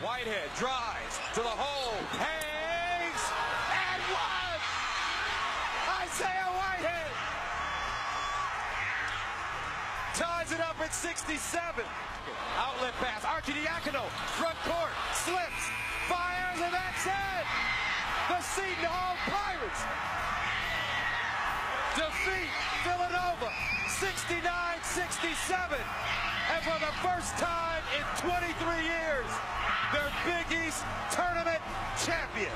Whitehead drives to the hole, hangs, and one! Isaiah Whitehead ties it up at 67. Outlet pass, Arcidiacono, front court, slips, fires, and that's it! The Seton Hall Pirates defeat Villanova 69-67. And for the first time in 23 years, they're Big East tournament champions.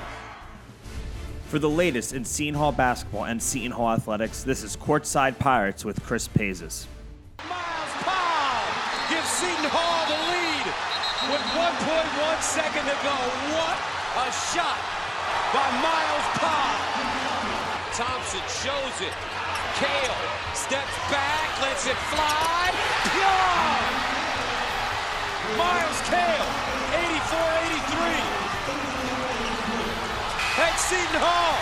For the latest in Seton Hall basketball and Seton Hall athletics, this is Courtside Pirates with Chris Paizes. Myles Powell gives Seton Hall the lead with 1.1 second to go. What a shot by Myles Powell. Thompson shows it. Cale steps back, lets it fly. Pure! Myles Cale, 84-83. And Seton Hall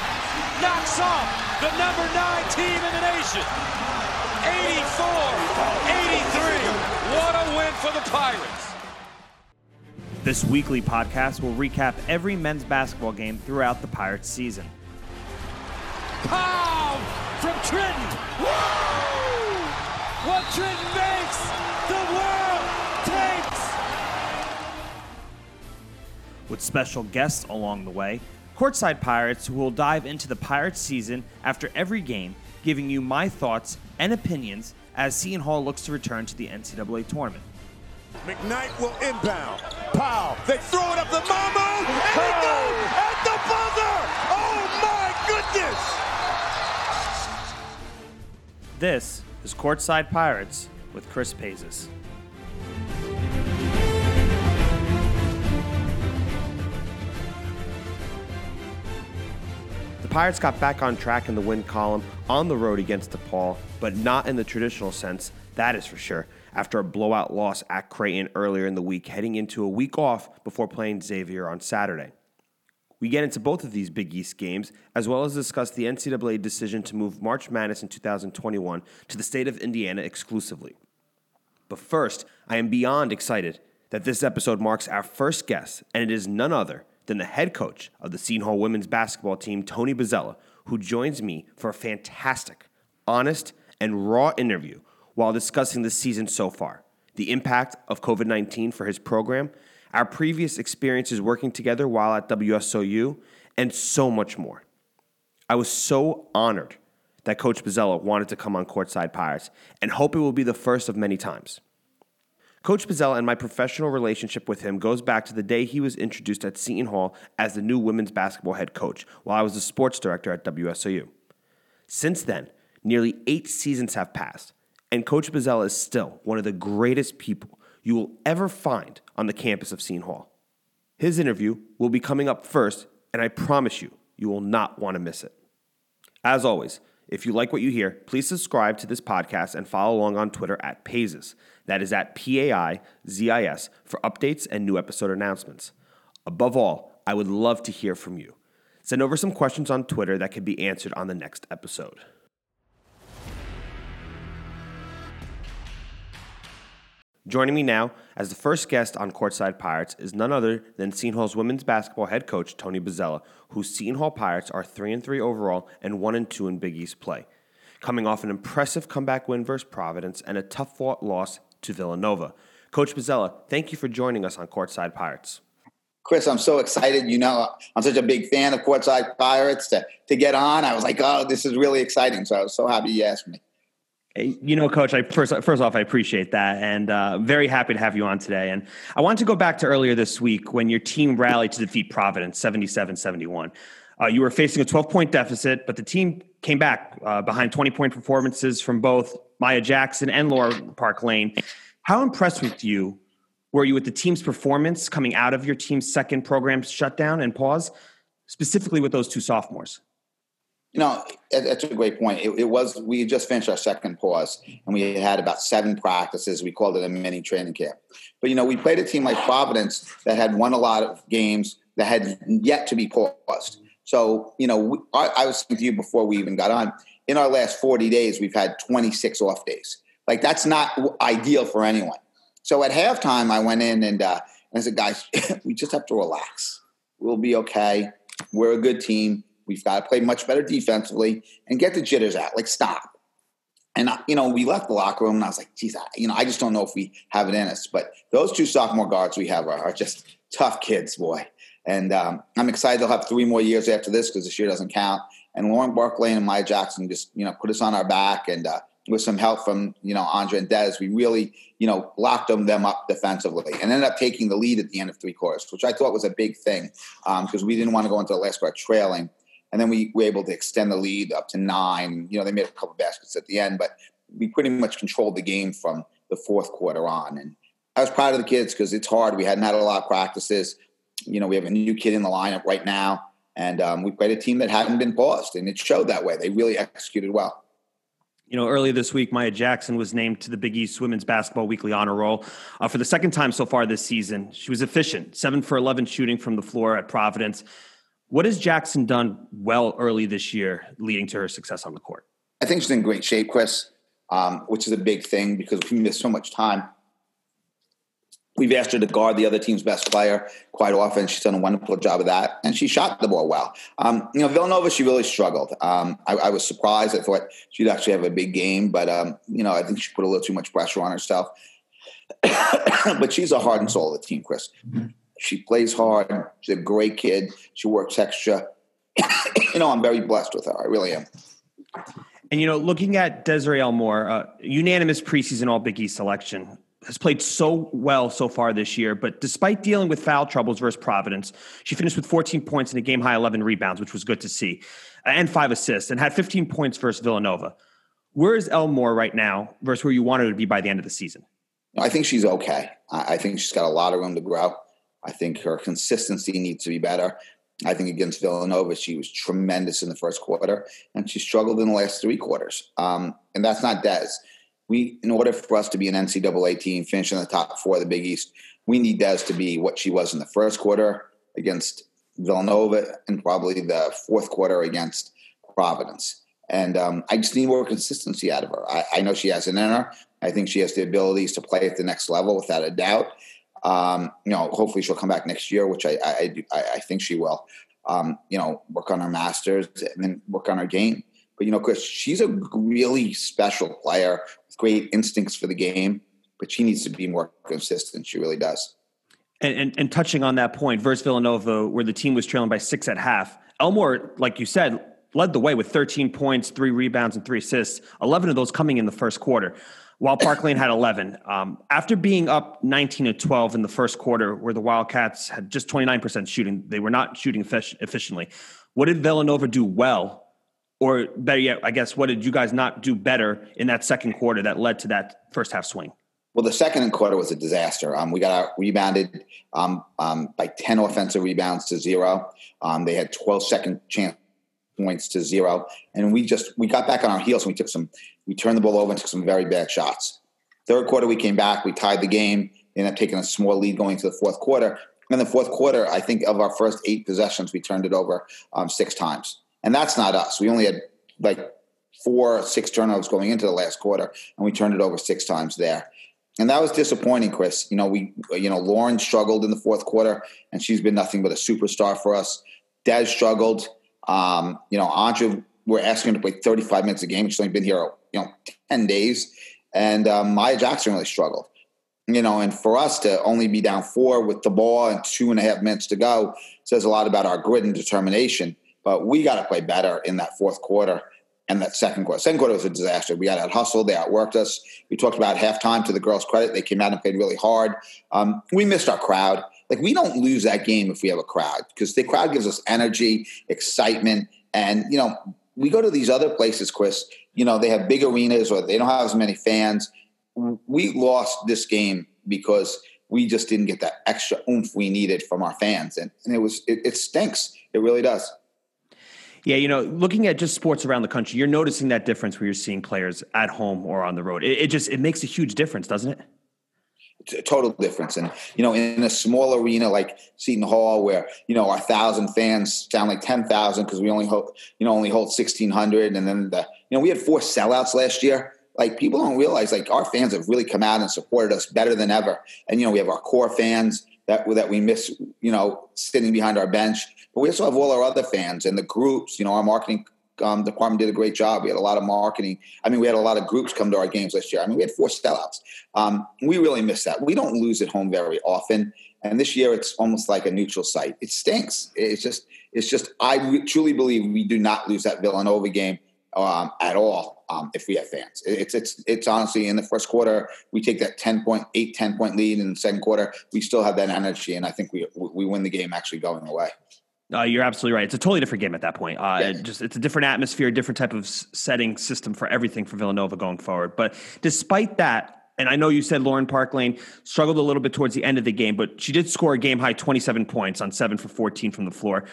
knocks off the number nine team in the nation. 84-83. What a win for the Pirates. This weekly podcast will recap every men's basketball game throughout the Pirates season. Pow from Trenton. Woo! What Trenton makes, the world takes. with special guests along the way. Courtside Pirates who will dive into the Pirates season after every game, giving you my thoughts and opinions as Seton Hall looks to return to the NCAA tournament. McKnight will inbound. Powell, they throw it up the Mamu, and it goes at the buzzer! Oh my goodness! This is Courtside Pirates with Chris Paizes. Pirates got back on track in the win column on the road against DePaul, but not in the traditional sense, that is for sure, after a blowout loss at Creighton earlier in the week, heading into a week off before playing Xavier on Saturday. We get into both of these Big East games, as well as discuss the NCAA decision to move March Madness in 2021 to the state of Indiana exclusively. But first, I am beyond excited that this episode marks our first guest, and it is none other than the head coach of the Seton Hall women's basketball team, Tony Bozzella, who joins me for a fantastic, honest, and raw interview while discussing the season so far, the impact of COVID 19 for his program, our previous experiences working together while at WSOU, and so much more. I was so honored that Coach Bozzella wanted to come on Courtside Pirates and hope it will be the first of many times. Coach Bozzella and my professional relationship with him goes back to the day he was introduced at Seton Hall as the new women's basketball head coach while I was the sports director at WSOU. Since then, nearly eight seasons have passed, and Coach Bozzella is still one of the greatest people you will ever find on the campus of Seton Hall. His interview will be coming up first, and I promise you, you will not want to miss it. As always, if you like what you hear, please subscribe to this podcast and follow along on Twitter at Paizes. That is at P A I Z I S for updates and new episode announcements. Above all, I would love to hear from you. Send over some questions on Twitter that can be answered on the next episode. Joining me now as the first guest on Courtside Pirates is none other than Seton Hall's women's basketball head coach Tony Bozzella, whose Seton Hall Pirates are three and three overall and one and two in Big East play, coming off an impressive comeback win versus Providence and a tough fought loss to Villanova. Coach Bozzella, thank you for joining us on Courtside Pirates. Chris, I'm so excited. You know, I'm such a big fan of Courtside Pirates to, to get on. I was like, oh, this is really exciting. So I was so happy you asked me. You know, Coach. I first first off, I appreciate that, and uh, very happy to have you on today. And I want to go back to earlier this week when your team rallied to defeat Providence, 77-71. Uh, you were facing a 12 point deficit, but the team came back uh, behind 20 point performances from both Maya Jackson and Lauren Park Lane. How impressed with you were you with the team's performance coming out of your team's second program shutdown and pause, specifically with those two sophomores? You know, that- that's a great point. It, it was we just finished our second pause, and we had about seven practices. We called it a mini training camp. But you know, we played a team like Providence that had won a lot of games that had yet to be paused. So you know, we, I, I was saying to you before we even got on. In our last forty days, we've had twenty six off days. Like that's not ideal for anyone. So at halftime, I went in and uh, And I said, guys, we just have to relax. We'll be okay. We're a good team. We've got to play much better defensively and get the jitters out. Like, stop. And, you know, we left the locker room and I was like, geez, I, you know, I just don't know if we have it in us. But those two sophomore guards we have are, are just tough kids, boy. And um, I'm excited they'll have three more years after this because this year doesn't count. And Lauren Park Lane and Maya Jackson just, you know, put us on our back and uh, with some help from, you know, Andre and Dez, we really, you know, locked them, them up defensively and ended up taking the lead at the end of three quarters, which I thought was a big thing because um, we didn't want to go into the last part trailing. And then we were able to extend the lead up to nine. You know, they made a couple baskets at the end, but we pretty much controlled the game from the fourth quarter on. And I was proud of the kids because it's hard. We hadn't had a lot of practices. You know, we have a new kid in the lineup right now, and um, we played a team that hadn't been paused, and it showed that way. They really executed well. You know, earlier this week, Maya Jackson was named to the Big East Women's Basketball Weekly Honor Roll uh, for the second time so far this season. She was efficient, seven for 11 shooting from the floor at Providence. What has Jackson done well early this year, leading to her success on the court? I think she's in great shape, Chris, um, which is a big thing because we miss so much time. We've asked her to guard the other team's best player quite often. She's done a wonderful job of that, and she shot the ball well. Um, you know, Villanova, she really struggled. Um, I, I, was surprised. I thought she'd actually have a big game, but um, you know, I think she put a little too much pressure on herself. but she's a heart and soul of the team, Chris. She plays hard. She's a great kid. She works extra. you know, I'm very blessed with her. I really am. And you know, looking at Desiree Elmore, uh, unanimous preseason All Big East selection, has played so well so far this year. But despite dealing with foul troubles versus Providence, she finished with 14 points and a game high 11 rebounds, which was good to see, and five assists, and had 15 points versus Villanova. Where is Elmore right now versus where you want her to be by the end of the season? I think she's okay. I think she's got a lot of room to grow. I think her consistency needs to be better. I think against Villanova, she was tremendous in the first quarter, and she struggled in the last three quarters. Um, and that's not Des. We, in order for us to be an NCAA team, finish in the top four of the Big East, we need Des to be what she was in the first quarter against Villanova, and probably the fourth quarter against Providence. And um, I just need more consistency out of her. I, I know she has it in her. I think she has the abilities to play at the next level without a doubt. Um, you know, hopefully she'll come back next year, which I I, I, I think she will. Um, you know, work on her masters and then work on her game. But you know, Chris, she's a really special player with great instincts for the game, but she needs to be more consistent. She really does. And, and, and touching on that point, versus Villanova, where the team was trailing by six at half, Elmore, like you said, led the way with 13 points, three rebounds, and three assists. 11 of those coming in the first quarter while Park Lane had 11. Um, after being up 19 to 12 in the first quarter, where the Wildcats had just 29% shooting, they were not shooting efficiently. What did Villanova do well? Or better yet, I guess, what did you guys not do better in that second quarter that led to that first half swing? Well, the second quarter was a disaster. Um, we got rebounded um, um, by 10 offensive rebounds to zero. Um, they had 12 second chance points to zero. And we just, we got back on our heels and we took some we turned the ball over and took some very bad shots. Third quarter, we came back. We tied the game. Ended up taking a small lead going to the fourth quarter. In the fourth quarter, I think of our first eight possessions, we turned it over um, six times. And that's not us. We only had like four, six turnovers going into the last quarter, and we turned it over six times there. And that was disappointing, Chris. You know, we, you know, Lauren struggled in the fourth quarter, and she's been nothing but a superstar for us. Des struggled. Um, you know, Andre, we're asking him to play 35 minutes a game. She's only been here you know, 10 days. And um, Maya Jackson really struggled. You know, and for us to only be down four with the ball and two and a half minutes to go says a lot about our grit and determination. But we got to play better in that fourth quarter and that second quarter. Second quarter was a disaster. We got out hustled. They outworked us. We talked about halftime to the girls' credit. They came out and played really hard. Um, we missed our crowd. Like we don't lose that game if we have a crowd because the crowd gives us energy, excitement, and you know we go to these other places, Chris, you know, they have big arenas or they don't have as many fans. We lost this game because we just didn't get that extra oomph we needed from our fans. And, and it was, it, it stinks. It really does. Yeah, you know, looking at just sports around the country, you're noticing that difference where you're seeing players at home or on the road. It, it just it makes a huge difference, doesn't it? Total difference. And you know, in a small arena like Seton Hall, where you know our thousand fans sound like ten thousand because we only hold you know only hold sixteen hundred, and then the you know we had four sellouts last year. Like people don't realize like our fans have really come out and supported us better than ever. And you know we have our core fans. that that we miss, you know, sitting behind our bench. But we also have all our other fans and the groups. You know, our marketing um, department did a great job. We had a lot of marketing. I mean, we had a lot of groups come to our games last year. I mean, we had four sellouts. Um, we really miss that. We don't lose at home very often, and this year it's almost like a neutral site. It stinks. It's just, it's just. I truly believe we do not lose that Villanova game um, at all um, if we have fans. It's it's it's honestly in the first quarter we take that 10 point, 8, 10 point lead in the second quarter. We still have that energy, and I think we we win the game actually going away. Uh, you're absolutely right. It's a totally different game at that point. Uh, yes. it just it's a different atmosphere, different type of setting system for everything for Villanova going forward. But despite that, and I know you said Lauren Parklane struggled a little bit towards the end of the game, but she did score a game high 27 points on seven for 14 from the floor.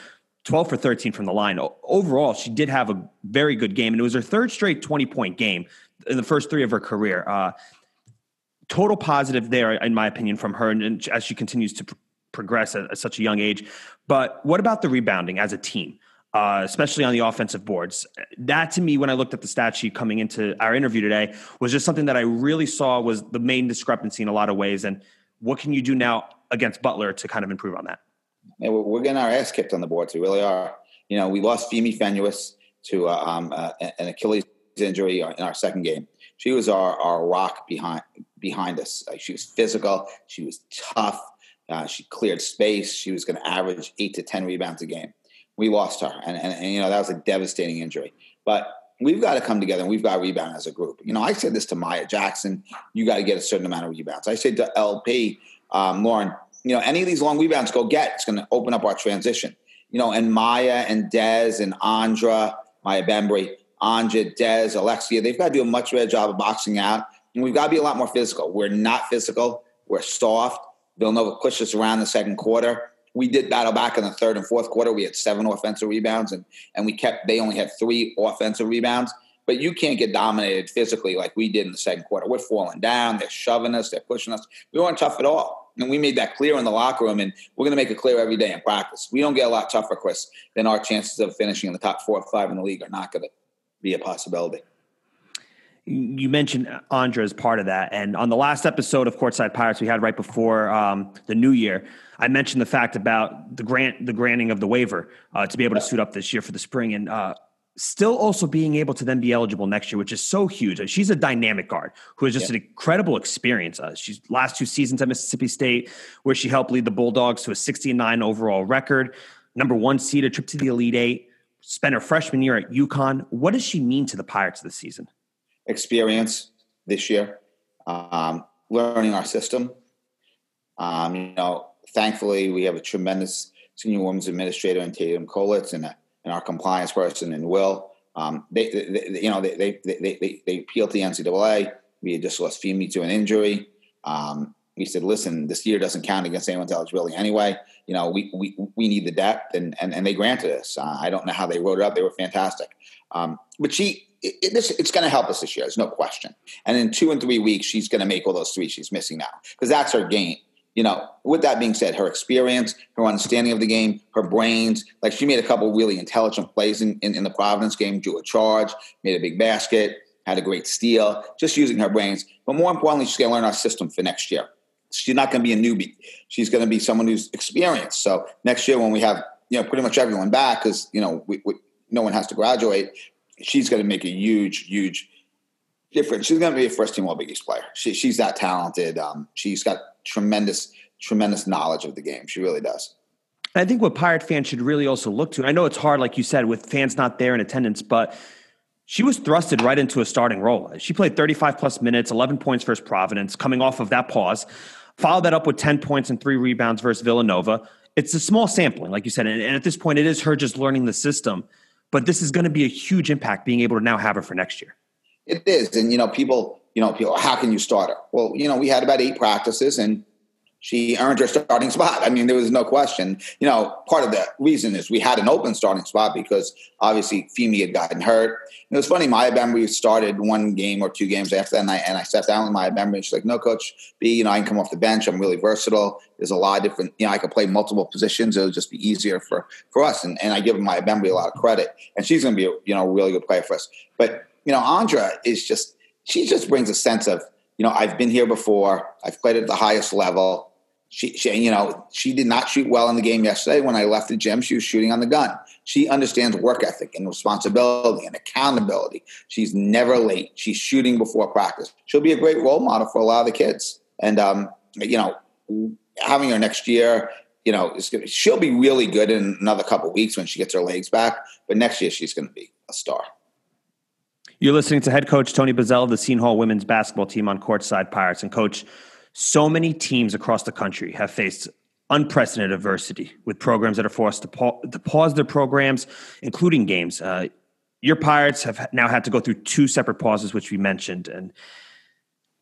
12 for 13 from the line. Overall, she did have a very good game, and it was her third straight 20 point game in the first three of her career. Uh, total positive there, in my opinion, from her, and, and as she continues to progress at, at, such a young age. But what about the rebounding as a team, uh, especially on the offensive boards? That to me, when I looked at the stat sheet coming into our interview today, was just something that I really saw was the main discrepancy in a lot of ways. And what can you do now against Butler to kind of improve on that? we're, we're, getting our ass kicked on the boards. We really are. You know, we lost Femi Fenuis to uh, um, uh, an Achilles injury in our second game. She was our, our rock behind behind us. Like she was physical. She was tough. Uh, she cleared space. She was going to average eight to ten rebounds a game. We lost her, and, and, and you know that was a devastating injury. But we've got to come together and we've got to rebound as a group. You know, I said this to Maya Jackson. You got to get a certain amount of rebounds. I said to LP um, Lauren you know, any of these long rebounds go get. It's going to open up our transition. You know, and Maya and Dez and Andra, Maya Bembry, Andra, Dez, Alexia, they've got to do a much better job of boxing out. And we've got to be a lot more physical. We're not physical. We're soft. Villanova pushed us around the second quarter. We did battle back in the third and fourth quarter. We had seven offensive rebounds, and, and we kept, they only had three offensive rebounds. But you can't get dominated physically like we did in the second quarter. We're falling down. They're shoving us. They're pushing us. We weren't tough at all. And we made that clear in the locker room, and we're going to make it clear every day in practice. We don't get a lot tougher, Chris, then our chances of finishing in the top four or five in the league are not going to be a possibility. You mentioned Andra as part of that, and on the last episode of Courtside Pirates we had right before um, the new year, I mentioned the fact about the grant, the granting of the waiver uh, to be able to suit up this year for the spring, and uh, still also being able to then be eligible next year, which is so huge. She's a dynamic guard who has just yeah. an incredible experience. Uh, she's last two seasons at Mississippi State, where she helped lead the Bulldogs to a 69 overall record, number one seed, a trip to the Elite Eight, spent her freshman year at UConn. What does she mean to the Pirates this season? Experience this year, um, learning our system. Um, you know, thankfully, we have a tremendous senior women's administrator in Tatum Kolitz and a and our compliance person and Will. Um, they, they, they, you know, they, they, they, they, they appealed to the NCAA. We had just lost Femi to an injury. Um, we said, listen, this year doesn't count against anyone's eligibility anyway. You know, we, we, we need the depth, and, and, and they granted us. Uh, I don't know how they wrote it up. They were fantastic. Um, but she, it, it, it's going to help us this year. There's no question. And in two and three weeks, she's going to make all those three she's missing now because that's her game you know, with that being said, her experience, her understanding of the game, her brains, like she made a couple really intelligent plays in, in, in, the Providence game, drew a charge, made a big basket, had a great steal, just using her brains. But more importantly, she's going to learn our system for next year. She's not going to be a newbie. She's going to be someone who's experienced. So next year, when we have, you know, pretty much everyone back, because, you know, we, we, no one has to graduate, she's going to make a huge, huge difference. She's going to be a first team All Big East player. She, she's that talented. Um, she's got tremendous, tremendous knowledge of the game. She really does. I think what Pirate fans should really also look to, I know it's hard, like you said, with fans not there in attendance, but she was thrusted right into a starting role. She played 35 plus minutes, 11 points versus Providence, coming off of that pause. Followed that up with 10 points and three rebounds versus Villanova. It's a small sampling, like you said. And, at this point, it is her just learning the system. But this is going to be a huge impact being able to now have her for next year. It is. And, you know, people you know, people, how can you start her? Well, you know, we had about eight practices and she earned her starting spot. I mean, there was no question. You know, part of the reason is we had an open starting spot because obviously Femi had gotten hurt. And it was funny, Maya Bembry started one game or two games after that, and I, and I sat down with Maya Bembry, and she's like, no, coach, B, you know, I can come off the bench. I'm really versatile. There's a lot of different, you know, I could play multiple positions. It'll just be easier for, for us. And, and I give Maya Bembry a lot of credit. And she's going to be, a, you know, a really good player for us. But, you know, Andra is just – she just brings a sense of, you know, I've been here before. I've played at the highest level. She, she, you know, she did not shoot well in the game yesterday. When I left the gym, she was shooting on the gun. She understands work ethic and responsibility and accountability. She's never late. She's shooting before practice. She'll be a great role model for a lot of the kids. And um, you know, having her next year, you know, gonna, she'll be really good in another couple weeks when she gets her legs back. But next year, she's going to be a star. You're listening to head coach Tony Bozzella of the Seton Hall women's basketball team on Courtside Pirates. And coach, so many teams across the country have faced unprecedented adversity with programs that are forced to, pa- to pause their programs, including games. Uh, your Pirates have now had to go through two separate pauses, which we mentioned. And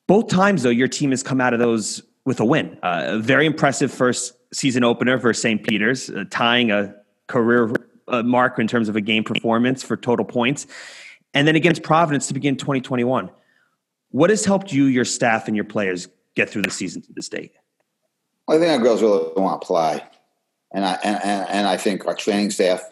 both times, though, your team has come out of those with a win. Uh, a very impressive first season opener versus St. Peter's, uh, tying a career uh, marker in terms of a game performance for total points. And then against Providence to begin 2021. What has helped you, your staff, and your players get through the season to this date? Well, I think our girls really want to play. And I, and, and, and I think our training staff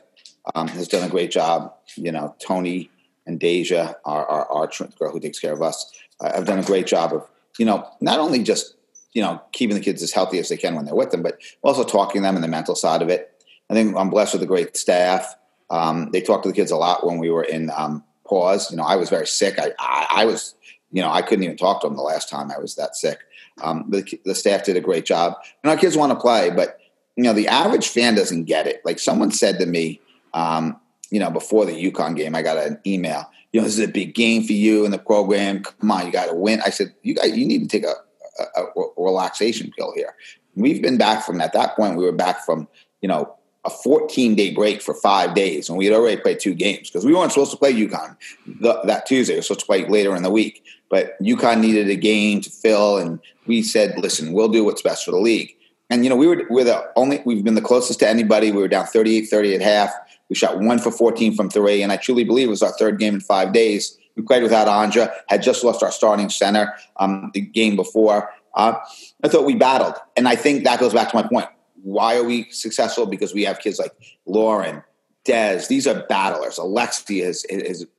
um, has done a great job. You know, Tony and Deja, our, our, our girl who takes care of us, uh, have done a great job of, you know, not only just you know, keeping the kids as healthy as they can when they're with them, but also talking them and the mental side of it. I think I'm blessed with a great staff. Um, they talked to the kids a lot when we were in um, pause. You know, I was very sick. I, I, I, was, you know, I couldn't even talk to them the last time I was that sick. Um, the, the staff did a great job. And our kids want to play, but, you know, the average fan doesn't get it. Like someone said to me, um, you know, before the UConn game, I got an email. You know, this is a big game for you in the program. Come on, you got to win. I said, you guys, you need to take a a, a relaxation pill here. We've been back from at that point. We were back from you know a 14 day break for five days, and we had already played two games because we weren't supposed to play UConn the, that Tuesday. We were supposed to play later in the week, but UConn needed a game to fill, and we said, "Listen, we'll do what's best for the league." And you know, we were we're the only we've been the closest to anybody. We were down 38-30 at half. We shot one for 14 from three, and I truly believe it was our third game in five days. We played without Andra, had just lost our starting center um, the game before. Uh, I thought we battled. And I think that goes back to my point. Why are we successful? Because we have kids like Lauren, Dez. These are battlers. Alexia has,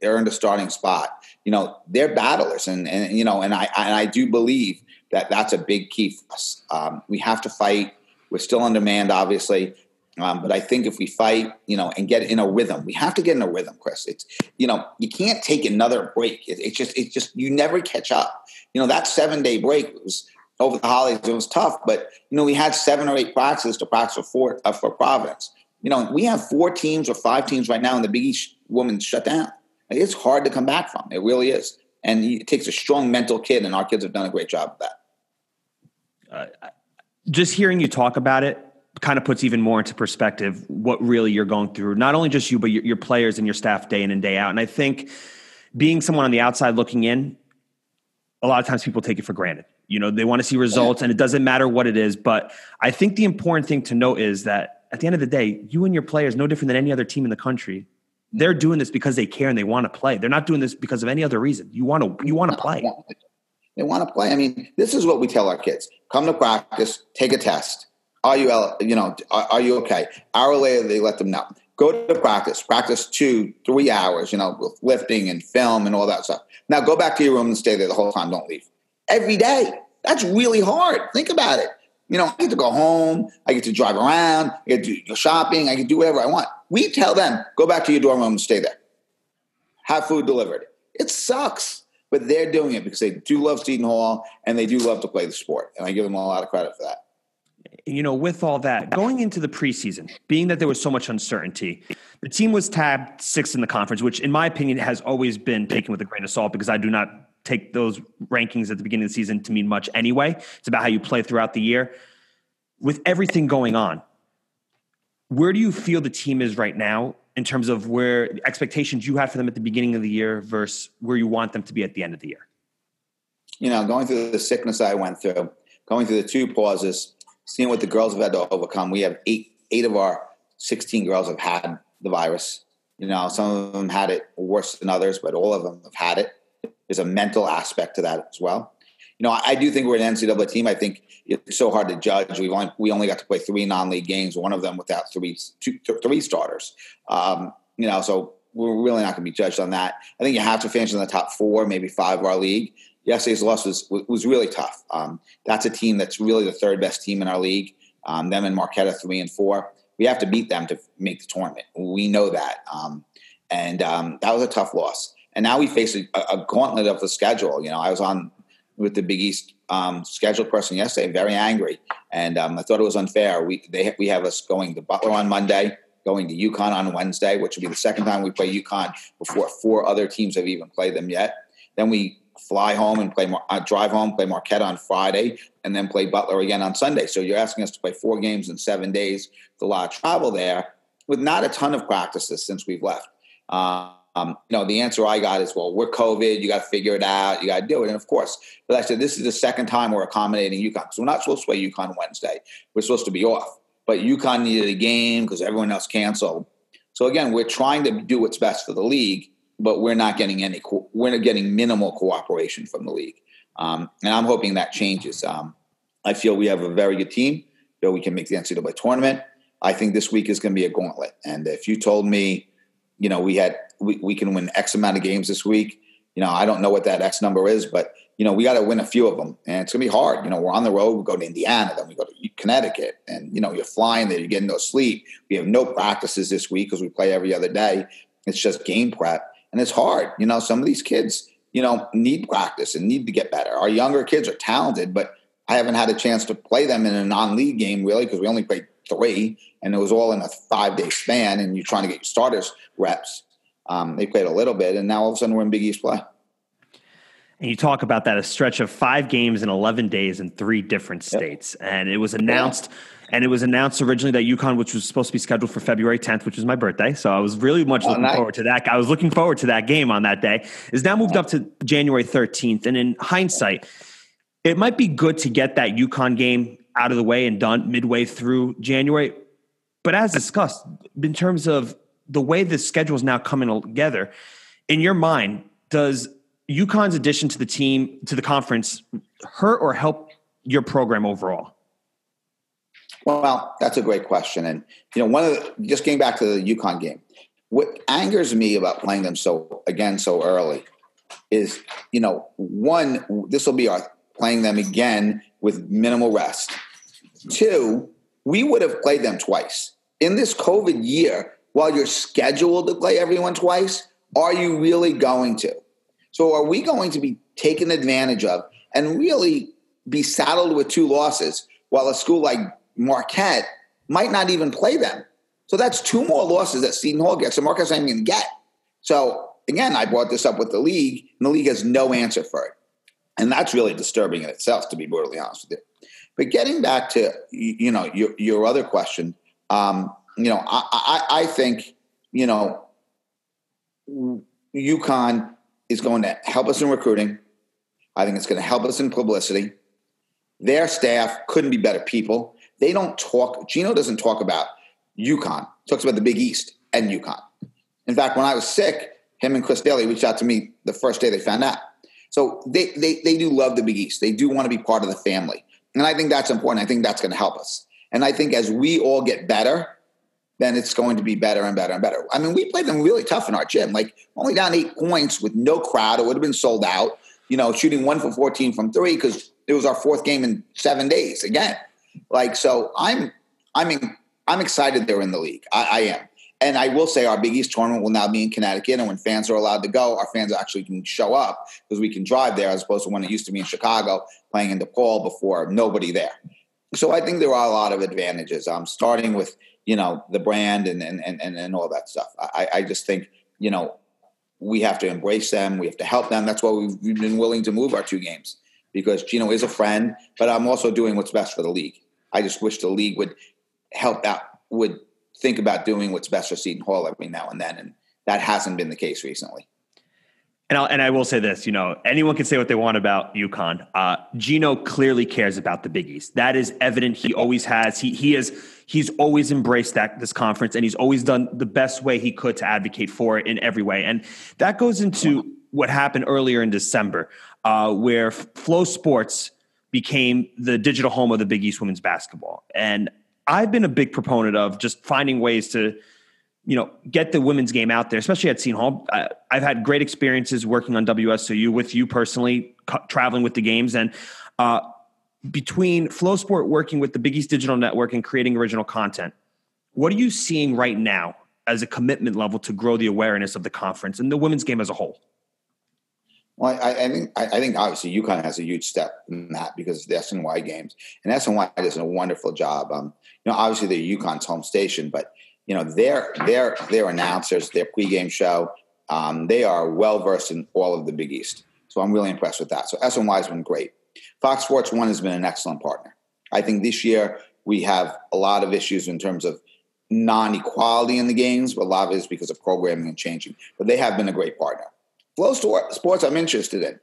earned a starting spot. You know, they're battlers. And, and you know, and I, and I do believe that that's a big key for us. Um, we have to fight. We're still on demand, obviously. Um, but I think if we fight, you know, and get in a rhythm, we have to get in a rhythm, Chris. It's, you know, you can't take another break. It, it's just, it's just, you never catch up. You know, that seven day break was over the holidays. It was tough, but you know, we had seven or eight practices to practice for uh, for Providence. You know, we have four teams or five teams right now in the Big East women's shut down. It's hard to come back from. It really is, and it takes a strong mental kid, and our kids have done a great job of that. Uh, just hearing you talk about it kind of puts even more into perspective what really you're going through. Not only just you, but your, your players and your staff day in and day out. And I think being someone on the outside looking in, a lot of times people take it for granted. You know, they want to see results and it doesn't matter what it is. But I think the important thing to note is that at the end of the day, you and your players, no different than any other team in the country, they're doing this because they care and they want to play. They're not doing this because of any other reason. You want to you want to play. They want to play. I mean, this is what we tell our kids: come to practice, take a test, are you, you know, are, are you okay? Hour later, they let them know. Go to practice. Practice two, three hours, you know, with lifting and film and all that stuff. Now go back to your room and stay there the whole time. Don't leave. Every day. That's really hard. Think about it. You know, I get to go home. I get to drive around. I get to go shopping. I can do whatever I want. We tell them, go back to your dorm room and stay there. Have food delivered. It sucks, but they're doing it because they do love Seton Hall and they do love to play the sport. And I give them a lot of credit for that you know, with all that, going into the preseason, being that there was so much uncertainty, the team was tabbed sixth in the conference, which, in my opinion, has always been taken with a grain of salt because I do not take those rankings at the beginning of the season to mean much anyway. It's about how you play throughout the year. With everything going on, where do you feel the team is right now in terms of where the expectations you had for them at the beginning of the year versus where you want them to be at the end of the year? You know, going through the sickness I went through, going through the two pauses, seeing what the girls have had to overcome. We have eight eight of our sixteen girls have had the virus. You know, some of them had it worse than others, but all of them have had it. There's a mental aspect to that as well. You know, I, I do think we're an NCAA team. I think it's so hard to judge. We only we only got to play three non-league games. One of them without three three starters. Um, you know, so we're really not going to be judged on that. I think you have to finish in the top four, maybe five of our league yesterday's loss was was really tough. Um, that's a team that's really the third best team in our league. Um, them and Marquette are three and four. We have to beat them to make the tournament. We know that, um, and um, that was a tough loss. And now we face a, a, gauntlet of the schedule. You know, I was on with the Big East um, schedule person yesterday, very angry, and um, I thought it was unfair. We they we have us going to Butler on Monday, going to UConn on Wednesday, which will be the second time we play UConn before four other teams have even played them yet. Then we fly home and play, uh, drive home, play Marquette on Friday, and then play Butler again on Sunday. So you're asking us to play four games in seven days a lot of travel there, with not a ton of practices since we've left. Um, you know, the answer I got is, well, we're COVID. You got to figure it out. You got to do it. And of course, but I said this is the second time we're accommodating UConn. So we're not supposed to play UConn Wednesday. We're supposed to be off. But UConn needed a game because everyone else canceled. So again, we're trying to do what's best for the league but we're not getting any. We're not getting minimal cooperation from the league, um, and I'm hoping that changes. Um, I feel we have a very good team. Feel we can make the NCAA tournament. I think this week is going to be a gauntlet. And if you told me, you know, we had we, we can win X amount of games this week, you know, I don't know what that X number is, but you know, we got to win a few of them, and it's to be hard. You know, we're on the road. We go to Indiana, then we go to Connecticut, and you know, you're flying there. You're getting no sleep. We have no practices this week because we play every other day. It's just game prep and it's hard. You know, some of these kids, you know, need practice and need to get better. Our younger kids are talented, but I haven't had a chance to play them in a non-league game really because we only played three, and it was all in a five-day span. And you're trying to get your starters reps. Um, they played a little bit, and now all of a sudden we're in Big East play. And you talk about that a stretch of five games in 11 days in three different states. Yep. And it was announced. Yeah and it was announced originally that UConn, which was supposed to be scheduled for February 10th, which was my birthday. So I was really much oh, looking nice. forward to that. I was looking forward to that game on that day. Is now moved up to January 13th. And in hindsight, it might be good to get that UConn game out of the way and done midway through January. But as discussed, in terms of the way the schedule is now coming together, in your mind, does UConn's addition to the team, to the conference, hurt or help your program overall? Well, that's a great question. And, you know, one of the, just getting back to the UConn game, what angers me about playing them so, again, so early is, you know, one, this will be our playing them again with minimal rest. Two, we would have played them twice. In this COVID year, while you're scheduled to play everyone twice, are you really going to? So are we going to be taken advantage of and really be saddled with two losses while a school like Marquette might not even play them. So that's two more losses that Seton Hall gets, and Marquette's not even get. So again, I brought this up with the league, and the league has no answer for it. And that's really disturbing in itself, to be brutally honest with you. But getting back to you know your your other question, um, you know, I, I, I think you know UConn is going to help us in recruiting. I think it's going to help us in publicity. Their staff couldn't be better people. They don't talk. Gino doesn't talk about UConn. He talks about the Big East and UConn. In fact, when I was sick, him and Chris Dailey reached out to me the first day they found out. So they they they do love the Big East. They do want to be part of the family, and I think that's important. I think that's going to help us. And I think as we all get better, then it's going to be better and better and better. I mean, we played them really tough in our gym. Like only down eight points with no crowd. It would have been sold out. You know, shooting one for fourteen from three because it was our fourth game in seven days again. Like so, I'm I'm in, I'm excited they're in the league. I, I, am, and I will say our Big East tournament will now be in Connecticut, and when fans are allowed to go, our fans actually can show up because we can drive there as opposed to when it used to be in Chicago playing in DePaul before nobody there. So I think there are a lot of advantages. Um, starting with you know the brand and and and and all that stuff. I, I just think you know we have to embrace them. We have to help them. That's why we've, we've been willing to move our two games because Gino is a friend, but I'm also doing what's best for the league. I just wish the league would help out, would think about doing what's best for Seton Hall every now and then, and that hasn't been the case recently. And, I'll, and I will say this, you know, anyone can say what they want about UConn. Uh, Gino clearly cares about the Big East. That is evident. He always has. He he is he's always embraced that this conference, and he's always done the best way he could to advocate for it in every way. And that goes into what happened earlier in December, uh, where FloSports became the digital home of the Big East women's basketball. And I've been a big proponent of just finding ways to, you know, get the women's game out there, especially at Seton Hall. I, have had great experiences working on WSOU with you personally, traveling with the games. And uh, between FloSport working with the Big East Digital Network and creating original content, what are you seeing right now as a commitment level to grow the awareness of the conference and the women's game as a whole? Well, I, I think I, think obviously UConn has a huge step in that because the SNY games, and SNY does a wonderful job. Um, know, obviously they're UConn's home station, but you know their their their announcers, their pregame show, um, they are well versed in all of the Big East. So I'm really impressed with that. So SNY has been great. Fox Sports One has been an excellent partner. I think this year we have a lot of issues in terms of non-equality in the games, but a lot of it is because of programming and changing. But they have been a great partner. FloSports I'm interested in.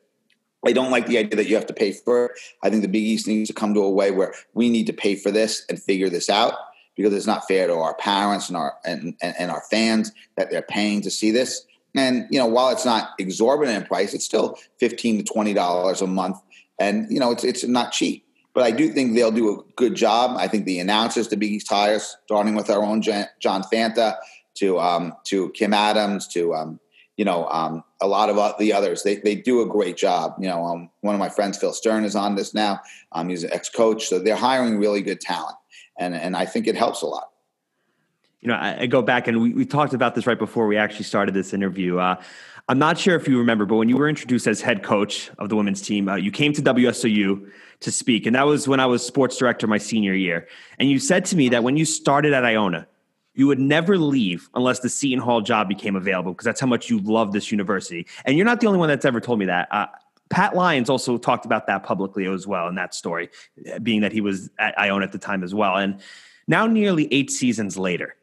I don't like the idea that you have to pay for it. I think the Big East needs to come to a way where we need to pay for this and figure this out because it's not fair to our parents and our and, and, and our fans that they're paying to see this. And you know, while it's not exorbitant in price, it's still fifteen to twenty dollars a month, and you know, it's it's not cheap. But I do think they'll do a good job. I think the announcers to Big East Tires, starting with our own John Fanta to um, to Kim Adams to um, you know, um, a lot of the others, they, they do a great job. You know, um, one of my friends, Phil Stern, is on this now. Um, he's an ex coach. So they're hiring really good talent. And, and I think it helps a lot. You know, I, I go back and we, we, talked about this right before we actually started this interview. Uh, I'm not sure if you remember, but when you were introduced as head coach of the women's team, uh, you came to WSOU to speak. And that was when I was sports director my senior year. And you said to me that when you started at Iona, you would never leave unless the Seton Hall job became available because that's how much you love this university. And you're not the only one that's ever told me that. Uh, Pat Lyons also talked about that publicly as well in that story, being that he was at Iona at the time as well. And now, nearly eight seasons later,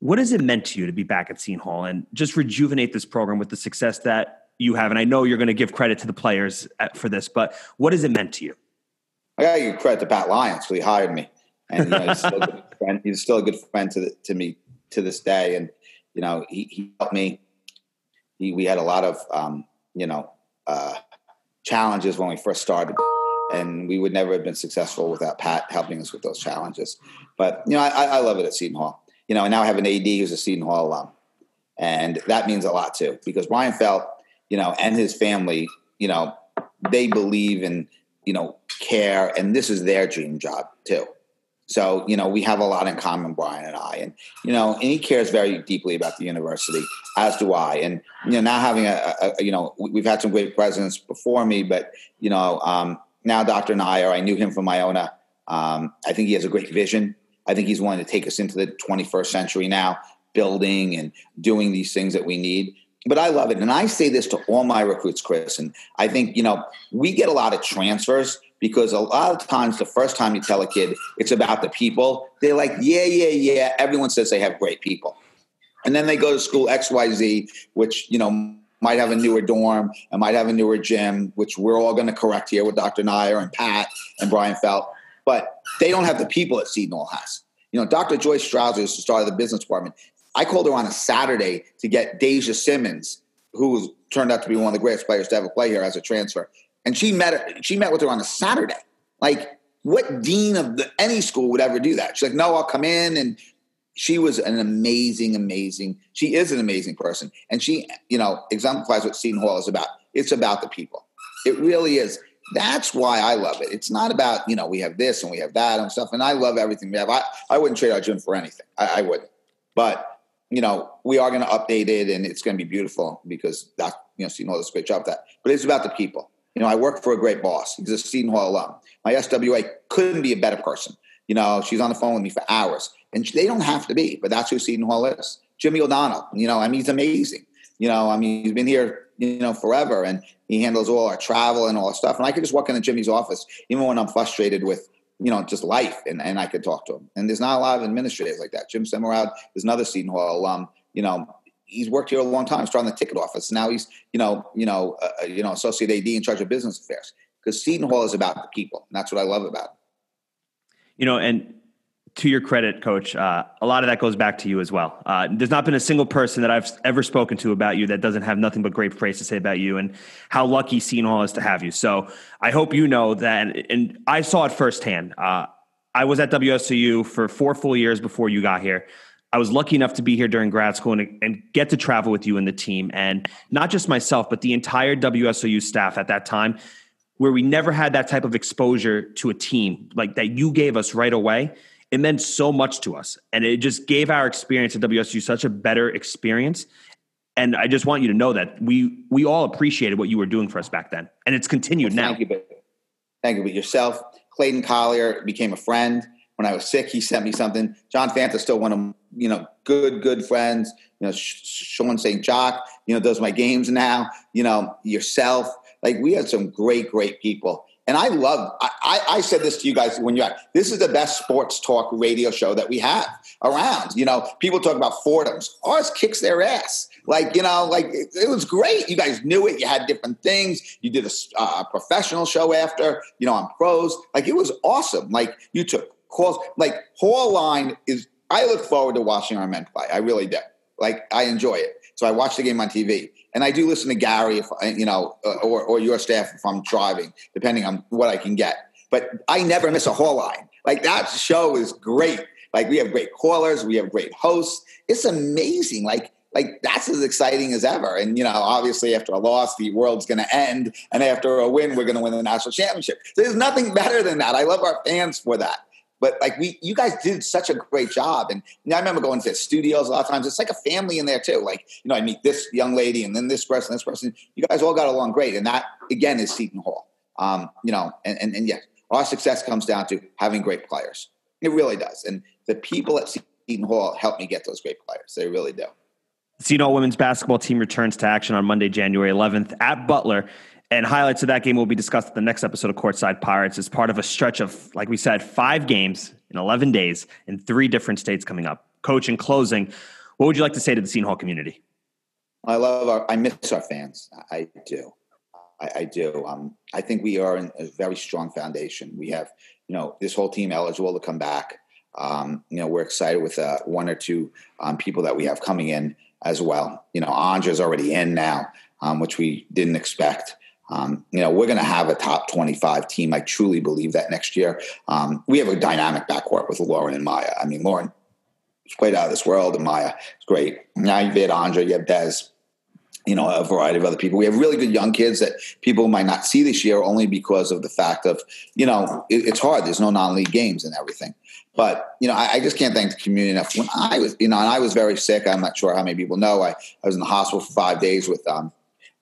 what has it meant to you to be back at Seton Hall and just rejuvenate this program with the success that you have? And I know you're going to give credit to the players for this, but what has it meant to you? I got to give credit to Pat Lyons, who he hired me and you know, he's, still friend, he's, still a good friend to the, to me to this day. And you know, he, he helped me. He, we had a lot of um, you know uh, challenges when we first started, and we would never have been successful without Pat helping us with those challenges. But you know, I, I love it at Seton Hall. You know, and now I have an AD who's a Seton Hall alum, and that means a lot too because Bryan Felt, you know, and his family, you know, they believe in you know care, and this is their dream job too. So, you know, we have a lot in common, Bryan and I. And, you know, and he cares very deeply about the university, as do I. And, you know, now having a, a you know, we've had some great presidents before me, but, you know, um, now Dr. Nyre, I knew him from Iona. Um, I think he has a great vision. I think he's wanting to take us into the 21st century now, building and doing these things that we need. But I love it. And I say this to all my recruits, Chris. And I think, you know, we get a lot of transfers because a lot of times the first time you tell a kid it's about the people, they're like, yeah, yeah, yeah. Everyone says they have great people. And then they go to school XYZ, which, you know, might have a newer dorm and might have a newer gym, which we're all going to correct here with Dr. Nyre and Pat and Bryan Felt. But they don't have the people that Seton Hall has. You know, Dr. Joyce Strawser is the start of the business department. I called her on a Saturday to get Daisha Simmons, who turned out to be one of the greatest players to ever play here as a transfer and she met she met with her on a Saturday. Like, what dean of the, any school would ever do that? She's like, no, I'll come in, and she was an amazing, amazing. She is an amazing person, and she, you know, exemplifies what Seton Hall is about. It's about the people. It really is. That's why I love it. It's not about you know we have this and we have that and stuff. And I love everything we have. I, I wouldn't trade our gym for anything. I, I wouldn't. But you know we are going to update it and it's going to be beautiful because that you know Seton Hall does a great job of that. But it's about the people. You know, I work for a great boss. He's a Seton Hall alum. My SWA couldn't be a better person. You know, she's on the phone with me for hours, and they don't have to be, but that's who Seton Hall is. Jimmy O'Donnell. You know, I mean, he's amazing. You know, I mean, he's been here, you know, forever, and he handles all our travel and all that stuff. And I could just walk into Jimmy's office, even when I'm frustrated with, you know, just life, and, and I could talk to him. And there's not a lot of administrators like that. Jim Semmerad is another Seton Hall alum. You know, he's worked here a long time. He's on the ticket office. Now he's you know you know uh, uh you know associate AD in charge of business affairs because Seton Hall is about the people. And that's what I love about it. You know, and to your credit, Coach, uh, a lot of that goes back to you as well. Uh, there's not been a single person that I've ever spoken to about you that doesn't have nothing but great praise to say about you and how lucky Seton Hall is to have you. So I hope you know that, and I saw it firsthand. Uh, I was at WSOU for four full years before you got here. I was lucky enough to be here during grad school and, and, get to travel with you and the team. And not just myself, but the entire WSOU staff at that time. where we never had that type of exposure to a team like that you gave us right away. It meant so much to us. And it just gave our experience at WSU such a better experience. And I just want you to know that we we all appreciated what you were doing for us back then. And it's continued well, now. Thank you, but thank you. But yourself, Clayton Collier became a friend. When I was sick, he sent me something. John Fanta still one of you know good good friends. You know, Sean St. Jock, you know, does my games now. You know, yourself. Like we had some great, great people. And I love, I, I, said this to you guys when you're at, this is the best sports talk radio show that we have around. You know, people talk about Fordham's. Ours kicks their ass. Like, you know, like it, it was great. You guys knew it. You had different things. You did a uh, professional show after, you know, on pros. Like it was awesome. Like you took calls. Like Hall line is, I look forward to watching our men play. I really do. Like I enjoy it. So I watch the game on TV. And I do listen to Gary, if you know, uh, or, or your staff if I'm driving, depending on what I can get. But I never miss a Hall line. Like that show is great. Like we have great callers, we have great hosts. It's amazing. Like like that's as exciting as ever. And you know, obviously after a loss, the world's going to end, and after a win, we're going to win the national championship. So there's nothing better than that. I love our fans for that. But like we, you guys did such a great job, and you know, I remember going to the studios a lot of times. It's like a family in there too. Like you know, I meet this young lady, and then this person, this person. You guys all got along great, and that again is Seton Hall. Um, you know, and and, and yes, our success comes down to having great players. It really does, and the people at Seton Hall help me get those great players. They really do. Seton Hall women's basketball team returns to action on Monday, January 11th at Butler. And highlights of that game will be discussed in the next episode of Courtside Pirates as part of a stretch of, like we said, five games in 11 days in three different states coming up. Coach, in closing, what would you like to say to the Seton Hall community? I love our, I miss our fans. I do. I, I do. Um, I think we are in a very strong foundation. We have, you know, this whole team eligible to come back. Um, you know, we're excited with uh, one or two um, people that we have coming in as well. You know, Andra's already in now, um, which we didn't expect. Um, you know, we're going to have a top 25 team. I truly believe that next year. Um, we have a dynamic backcourt with Lauren and Maya. I mean, Lauren is quite out of this world, and Maya is great. Now you've had Andre, you have Dez, you know, a variety of other people. We have really good young kids that people might not see this year only because of the fact of, you know, it, it's hard. There's no non-league games and everything. But, you know, I, I, just can't thank the community enough. When I was, you know, and I was very sick. I'm not sure how many people know. I, I was in the hospital for five days with um,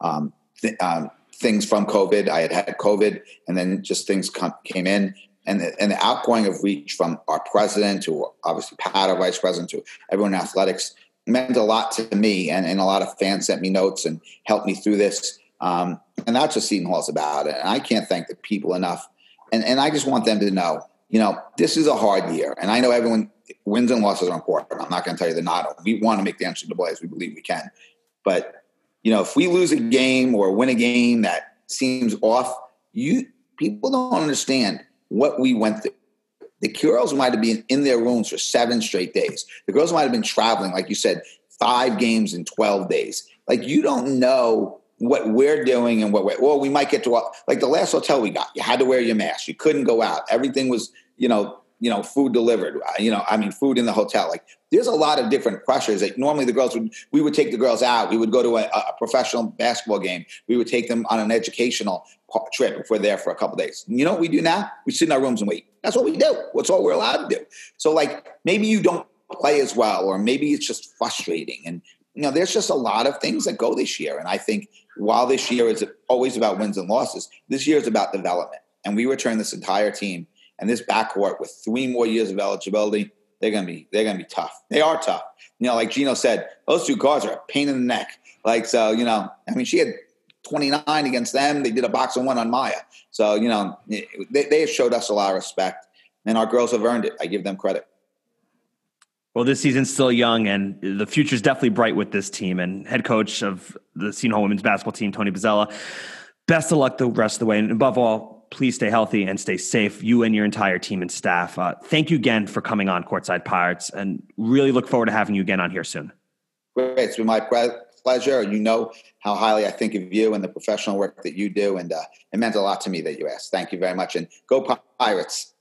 um, th- um, things from COVID. I had had COVID, and then just things come, came in. And the, and the outgoing of reach from our president to obviously Pat, our vice president, to everyone in athletics meant a lot to me. And, and a lot of fans sent me notes and helped me through this. Um, and that's what Seton Hall's about. And I can't thank the people enough. And, and I just want them to know, you know, this is a hard year. And I know everyone, wins and losses are important. I'm not going to tell you they're not. We want to make the answer to NCAA. As we believe we can. But you know, if we lose a game or win a game that seems off, you people don't understand what we went through. The girls might have been in their rooms for seven straight days. The girls might have been traveling, like you said, five games in 12 days. Like you don't know what we're doing and what we're, well, we might get to, like the last hotel we got, you had to wear your mask. You couldn't go out. Everything was, you know, you know, food delivered, uh, you know, I mean, food in the hotel. Like there's a lot of different pressures that normally the girls would, we would take the girls out. We would go to a, a professional basketball game. We would take them on an educational trip if we're there for a couple days. You know what we do now? We sit in our rooms and wait. That's what we do. That's all we're allowed to do. So like maybe you don't play as well, or maybe it's just frustrating. And, you know, there's just a lot of things that go this year. And I think while this year is always about wins and losses, this year is about development. And we return this entire team – and this backcourt with three more years of eligibility, they're gonna be they're gonna be tough. They are tough. You know, like Geno said, those two guards are a pain in the neck. Like so, you know, I mean, she had 29 against them. They did a box and one on Maya. So you know, they, they have showed us a lot of respect, and our girls have earned it. I give them credit. Well, this season's still young, and the future's definitely bright with this team. And head coach of the Seton Hall women's basketball team, Tony Bozzella, best of luck the rest of the way. And above all, please stay healthy and stay safe, you and your entire team and staff. Uh, thank you again for coming on Courtside Pirates and really look forward to having you again on here soon. Great. It's been my pleasure. You know how highly I think of you and the professional work that you do. And uh, it meant a lot to me that you asked. Thank you very much. And go Pirates.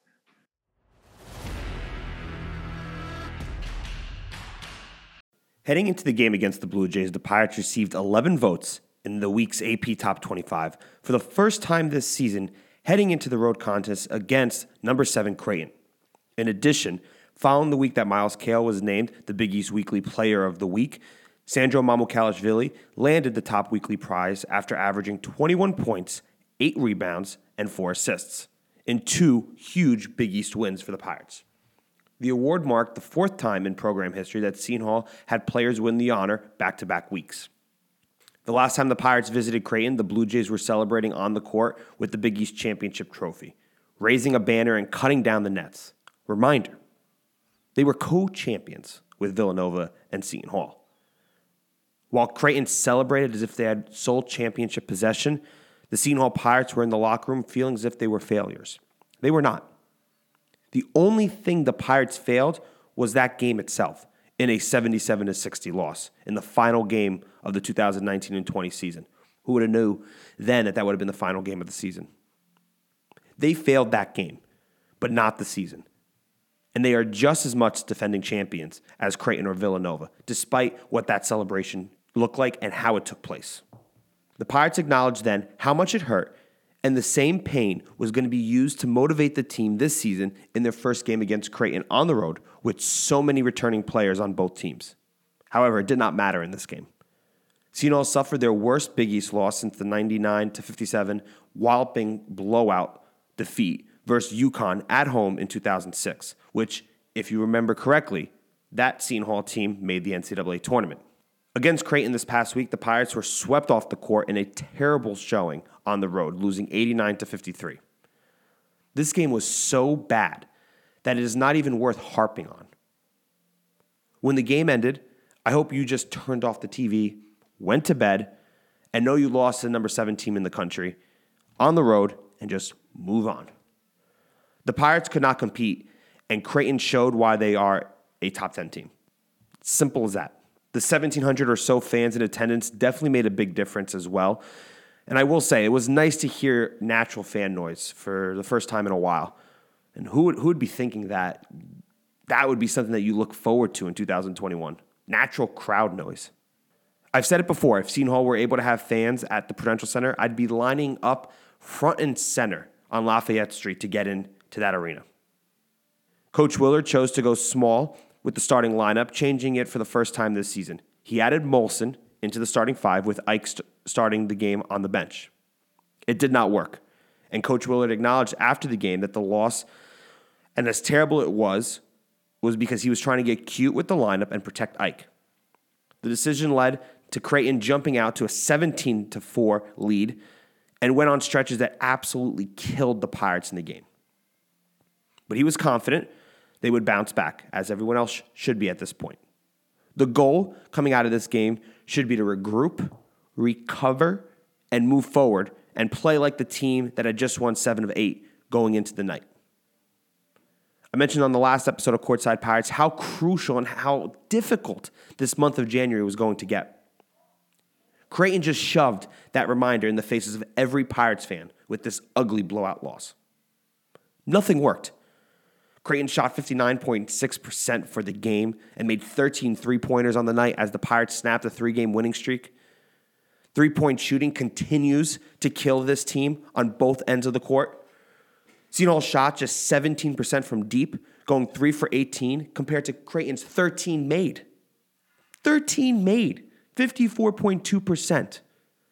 Heading into the game against the Blue Jays, the Pirates received 11 votes in the week's AP Top 25 for the first time this season, heading into the road contest against number seven Creighton. In addition, following the week that Myles Cale was named the Big East Weekly Player of the Week, Sandro Mamukelashvili landed the top weekly prize after averaging 21 points, 8 rebounds, and 4 assists in two huge Big East wins for the Pirates. The award marked the fourth time in program history that Seton Hall had players win the honor back to back weeks. The last time the Pirates visited Creighton, the Blue Jays were celebrating on the court with the Big East Championship trophy, raising a banner and cutting down the nets. Reminder they were co champions with Villanova and Seton Hall. While Creighton celebrated as if they had sole championship possession, the Seton Hall Pirates were in the locker room feeling as if they were failures. They were not. The only thing the Pirates failed was that game itself in a 77 to 60 loss in the final game of the 2019 and 20 season. Who would have knew then that that would have been the final game of the season? They failed that game, but not the season. And they are just as much defending champions as Creighton or Villanova, despite what that celebration looked like and how it took place. The Pirates acknowledged then how much it hurt and the same pain was going to be used to motivate the team this season in their first game against Creighton on the road with so many returning players on both teams. However, it did not matter in this game. Seton suffered their worst Big East loss since the 99 to 57 walloping blowout defeat versus UConn at home in 2006, which, if you remember correctly, that Seton Hall team made the NCAA tournament. Against Creighton this past week, the Pirates were swept off the court in a terrible showing on the road, losing 89 to 53. This game was so bad that it is not even worth harping on. When the game ended, I hope you just turned off the TV, went to bed, and know you lost to the number seven team in the country on the road and just move on. The Pirates could not compete, and Creighton showed why they are a top 10 team. Simple as that the 1,700 or so fans in attendance definitely made a big difference as well. And I will say, it was nice to hear natural fan noise for the first time in a while. And who would, who would be thinking that that would be something that you look forward to in 2021? Natural crowd noise. I've said it before if Seton Hall were able to have fans at the Prudential Center, I'd be lining up front and center on Lafayette Street to get into that arena. Coach Willard chose to go small with the starting lineup, changing it for the first time this season. He added Molson into the starting five with Ike st- starting the game on the bench. It did not work. And Coach Willard acknowledged after the game that the loss, and as terrible it was, was because he was trying to get cute with the lineup and protect Ike. The decision led to Creighton jumping out to a 17 to 4 lead and went on stretches that absolutely killed the Pirates in the game. But he was confident they would bounce back, as everyone else should be at this point. The goal coming out of this game should be to regroup, recover, and move forward and play like the team that had just won seven of eight going into the night. I mentioned on the last episode of Courtside Pirates how crucial and how difficult this month of January was going to get. Creighton just shoved that reminder in the faces of every Pirates fan with this ugly blowout loss. Nothing worked. Creighton shot 59.6% for the game and made 13 three pointers on the night as the Pirates snapped a three game winning streak. Three point shooting continues to kill this team on both ends of the court. Hall shot just 17% from deep, going three for 18, compared to Creighton's 13 made. 13 made, 54.2%,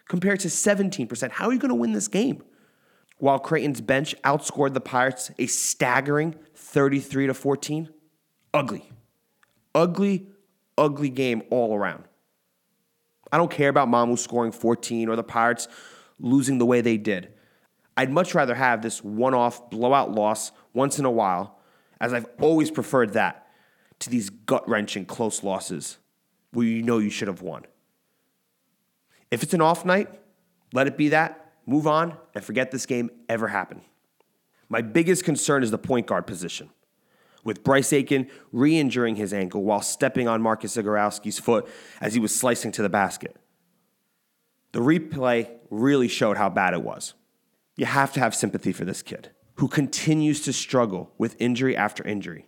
compared to 17%. How are you going to win this game? While Creighton's bench outscored the Pirates a staggering 33 to 14. Ugly. Ugly, ugly game all around. I don't care about Mamu scoring 14 or the Pirates losing the way they did. I'd much rather have this one off blowout loss once in a while, as I've always preferred that to these gut wrenching close losses where you know you should have won. If it's an off night, let it be that move on, and forget this game ever happened. My biggest concern is the point guard position, with Bryce Aiken re injuring his ankle while stepping on Marcus Zegarowski's foot as he was slicing to the basket. The replay really showed how bad it was. You have to have sympathy for this kid who continues to struggle with injury after injury.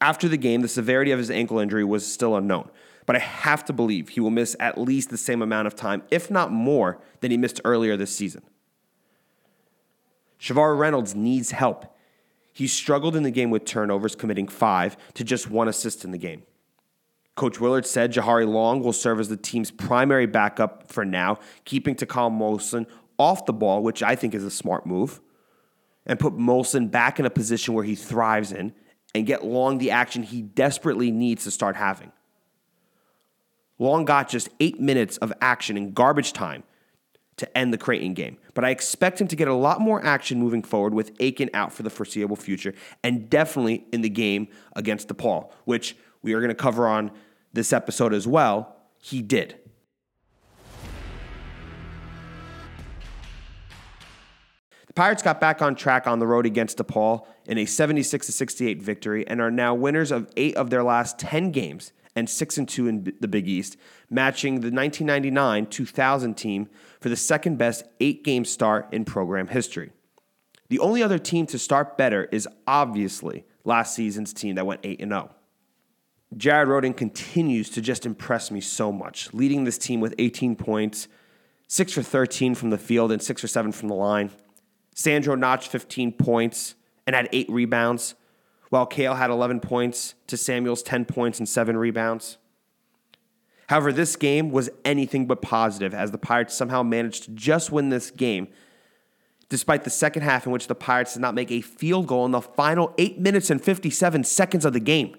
After the game, the severity of his ankle injury was still unknown, but I have to believe he will miss at least the same amount of time, if not more, than he missed earlier this season. Shavar Reynolds needs help. He struggled in the game with turnovers, committing five to just one assist in the game. Coach Willard said Jahari Long will serve as the team's primary backup for now, keeping Takal Molson off the ball, which I think is a smart move, and put Molson back in a position where he thrives in and get Long the action he desperately needs to start having. Long got just eight minutes of action in garbage time to end the Creighton game, but I expect him to get a lot more action moving forward with Aiken out for the foreseeable future and definitely in the game against DePaul, which we are going to cover on this episode as well. He did. The Pirates got back on track on the road against DePaul in a 76 68 victory and are now winners of eight of their last 10 games and 6 and 2 in the Big East, matching the 1999 2000 team for the second best eight game start in program history. The only other team to start better is obviously last season's team that went 8 and 0. Jared Rhoden continues to just impress me so much, leading this team with 18 points, 6 for 13 from the field, and 6 for 7 from the line. Sandro notched 15 points and had 8 rebounds, while Cale had 11 points to Samuel's 10 points and 7 rebounds. However, this game was anything but positive as the Pirates somehow managed to just win this game, despite the second half in which the Pirates did not make a field goal in the final 8 minutes and 57 seconds of the game.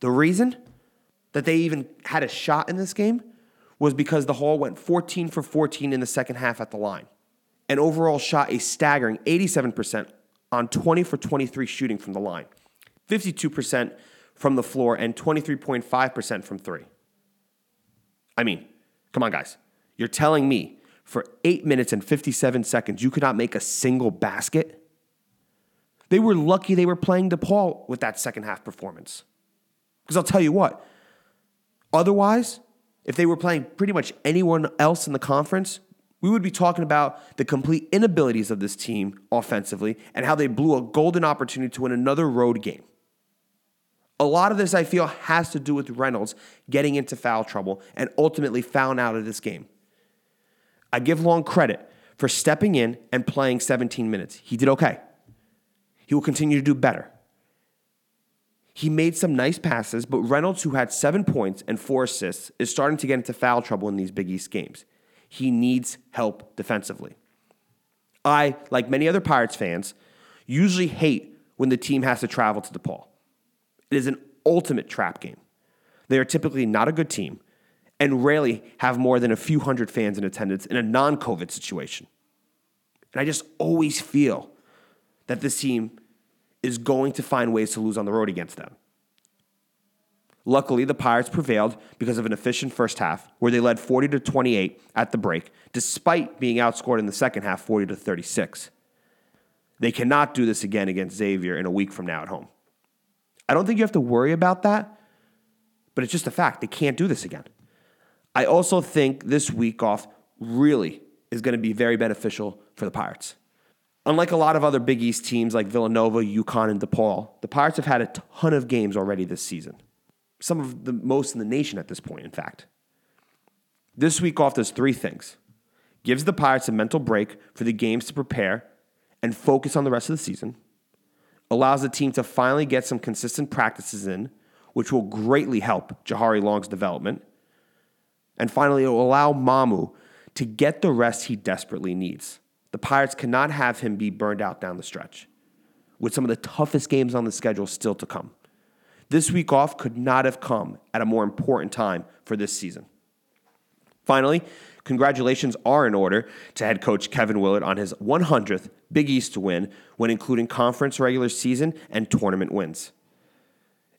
The reason that they even had a shot in this game was because the Hall went 14 for 14 in the second half at the line and overall shot a staggering 87% on 20 for 23 shooting from the line, 52% from the floor, and 23.5% from three. I mean, come on, guys. You're telling me for eight minutes and 57 seconds you could not make a single basket? They were lucky they were playing DePaul with that second half performance. Because I'll tell you what, otherwise, if they were playing pretty much anyone else in the conference, we would be talking about the complete inabilities of this team offensively and how they blew a golden opportunity to win another road game. A lot of this, I feel, has to do with Reynolds getting into foul trouble and ultimately found out of this game. I give Long credit for stepping in and playing 17 minutes. He did okay. He will continue to do better. He made some nice passes, but Reynolds, who had seven points and four assists, is starting to get into foul trouble in these Big East games. He needs help defensively. I, like many other Pirates fans, usually hate when the team has to travel to DePaul. It is an ultimate trap game. They are typically not a good team and rarely have more than a few hundred fans in attendance in a non COVID situation. And I just always feel that this team is going to find ways to lose on the road against them. Luckily, the Pirates prevailed because of an efficient first half, where they led 40 to 28 at the break, despite being outscored in the second half 40 to 36. They cannot do this again against Xavier in a week from now at home. I don't think you have to worry about that, but it's just a fact. They can't do this again. I also think this week off really is going to be very beneficial for the Pirates. Unlike a lot of other Big East teams like Villanova, UConn, and DePaul, the Pirates have had a ton of games already this season. Some of the most in the nation at this point, in fact. This week off does three things gives the Pirates a mental break for the games to prepare and focus on the rest of the season, allows the team to finally get some consistent practices in, which will greatly help Jahari Long's development, and finally, it will allow Mamu to get the rest he desperately needs. The Pirates cannot have him be burned out down the stretch, with some of the toughest games on the schedule still to come. This week off could not have come at a more important time for this season. Finally, congratulations are in order to head coach Kevin Willard on his 100th Big East win when including conference regular season and tournament wins.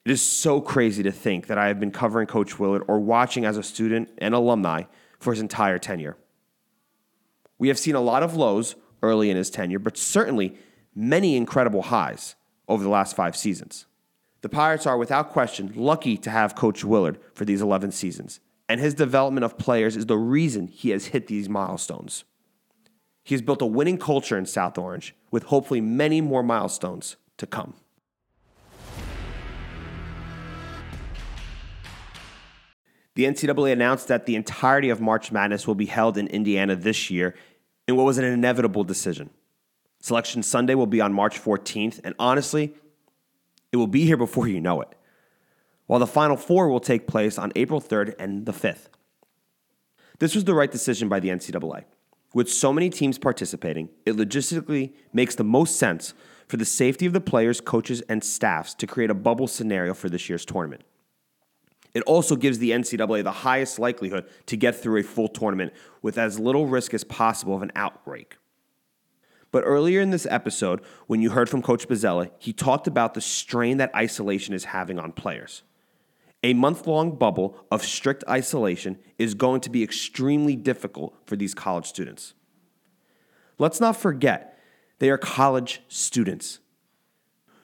It is so crazy to think that I have been covering Coach Willard or watching as a student and alumni for his entire tenure. We have seen a lot of lows early in his tenure, but certainly many incredible highs over the last five seasons. The Pirates are, without question, lucky to have Coach Willard for these 11 seasons, and his development of players is the reason he has hit these milestones. He has built a winning culture in South Orange with hopefully many more milestones to come. The NCAA announced that the entirety of March Madness will be held in Indiana this year in what was an inevitable decision. Selection Sunday will be on March 14th, and honestly, it will be here before you know it. While the Final Four will take place on April 3rd and the 5th. This was the right decision by the NCAA. With so many teams participating, it logistically makes the most sense for the safety of the players, coaches, and staffs to create a bubble scenario for this year's tournament. It also gives the NCAA the highest likelihood to get through a full tournament with as little risk as possible of an outbreak. But earlier in this episode, when you heard from Coach Bozzella, he talked about the strain that isolation is having on players. A month long bubble of strict isolation is going to be extremely difficult for these college students. Let's not forget, they are college students.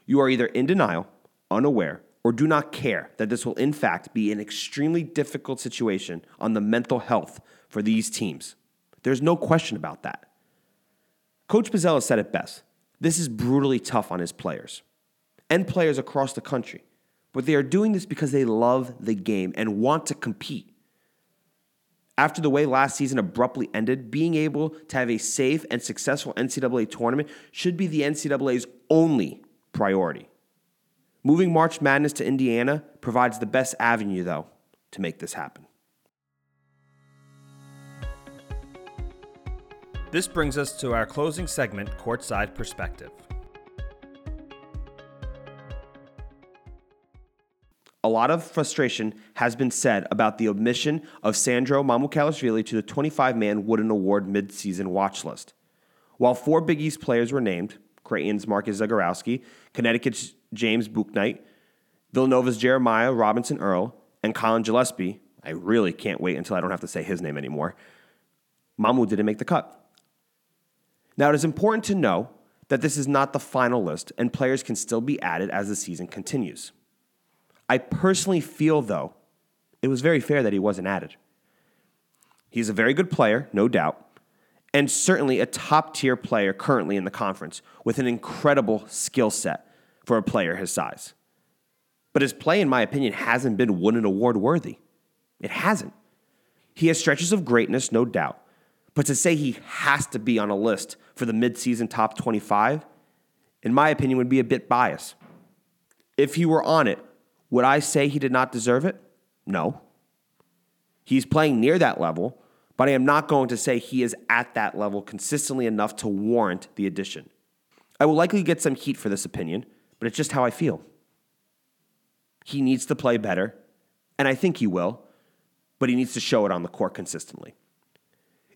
You are either in denial, unaware, or do not care that this will, in fact, be an extremely difficult situation on the mental health for these teams. There's no question about that. Coach Bozzella said it best. This is brutally tough on his players and players across the country, but they are doing this because they love the game and want to compete. After the way last season abruptly ended, being able to have a safe and successful NCAA tournament should be the NCAA's only priority. Moving March Madness to Indiana provides the best avenue, though, to make this happen. This brings us to our closing segment, Courtside Perspective. A lot of frustration has been said about the omission of Sandro Mamukelashvili to the 25 man Wooden Award midseason watch list. While four Big East players were named Creighton's Marcus Zegarowski, Connecticut's James Bouknight, Villanova's Jeremiah Robinson Earl, and Collin Gillespie. I really can't wait until I don't have to say his name anymore. Mamu didn't make the cut. Now, it is important to know that this is not the final list, and players can still be added as the season continues. I personally feel, though, it was very fair that he wasn't added. He's a very good player, no doubt, and certainly a top tier player currently in the conference with an incredible skill set for a player his size. But his play, in my opinion, hasn't been Wooden Award worthy. It hasn't. He has stretches of greatness, no doubt. But to say he has to be on a list for the midseason top 25, in my opinion, would be a bit biased. If he were on it, would I say he did not deserve it? No. He's playing near that level, but I am not going to say he is at that level consistently enough to warrant the addition. I will likely get some heat for this opinion, but it's just how I feel. He needs to play better, and I think he will, but he needs to show it on the court consistently.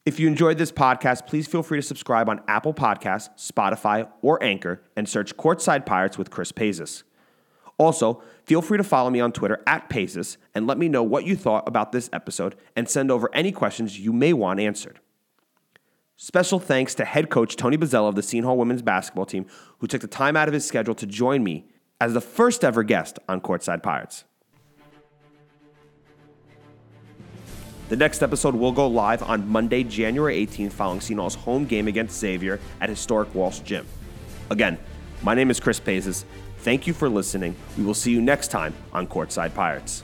If you enjoyed this podcast, please feel free to subscribe on Apple Podcasts, Spotify, or Anchor and search Courtside Pirates with Chris Paizis. Also, feel free to follow me on Twitter at Paizis and let me know what you thought about this episode and send over any questions you may want answered. Special thanks to head coach Tony Bozzella of the Seton Hall women's basketball team, who took the time out of his schedule to join me as the first ever guest on Courtside Pirates. The next episode will go live on Monday, January 18th, following Seton Hall's home game against Xavier at historic Walsh Gym. Again, my name is Chris Paizis. Thank you for listening. We will see you next time on Courtside Pirates.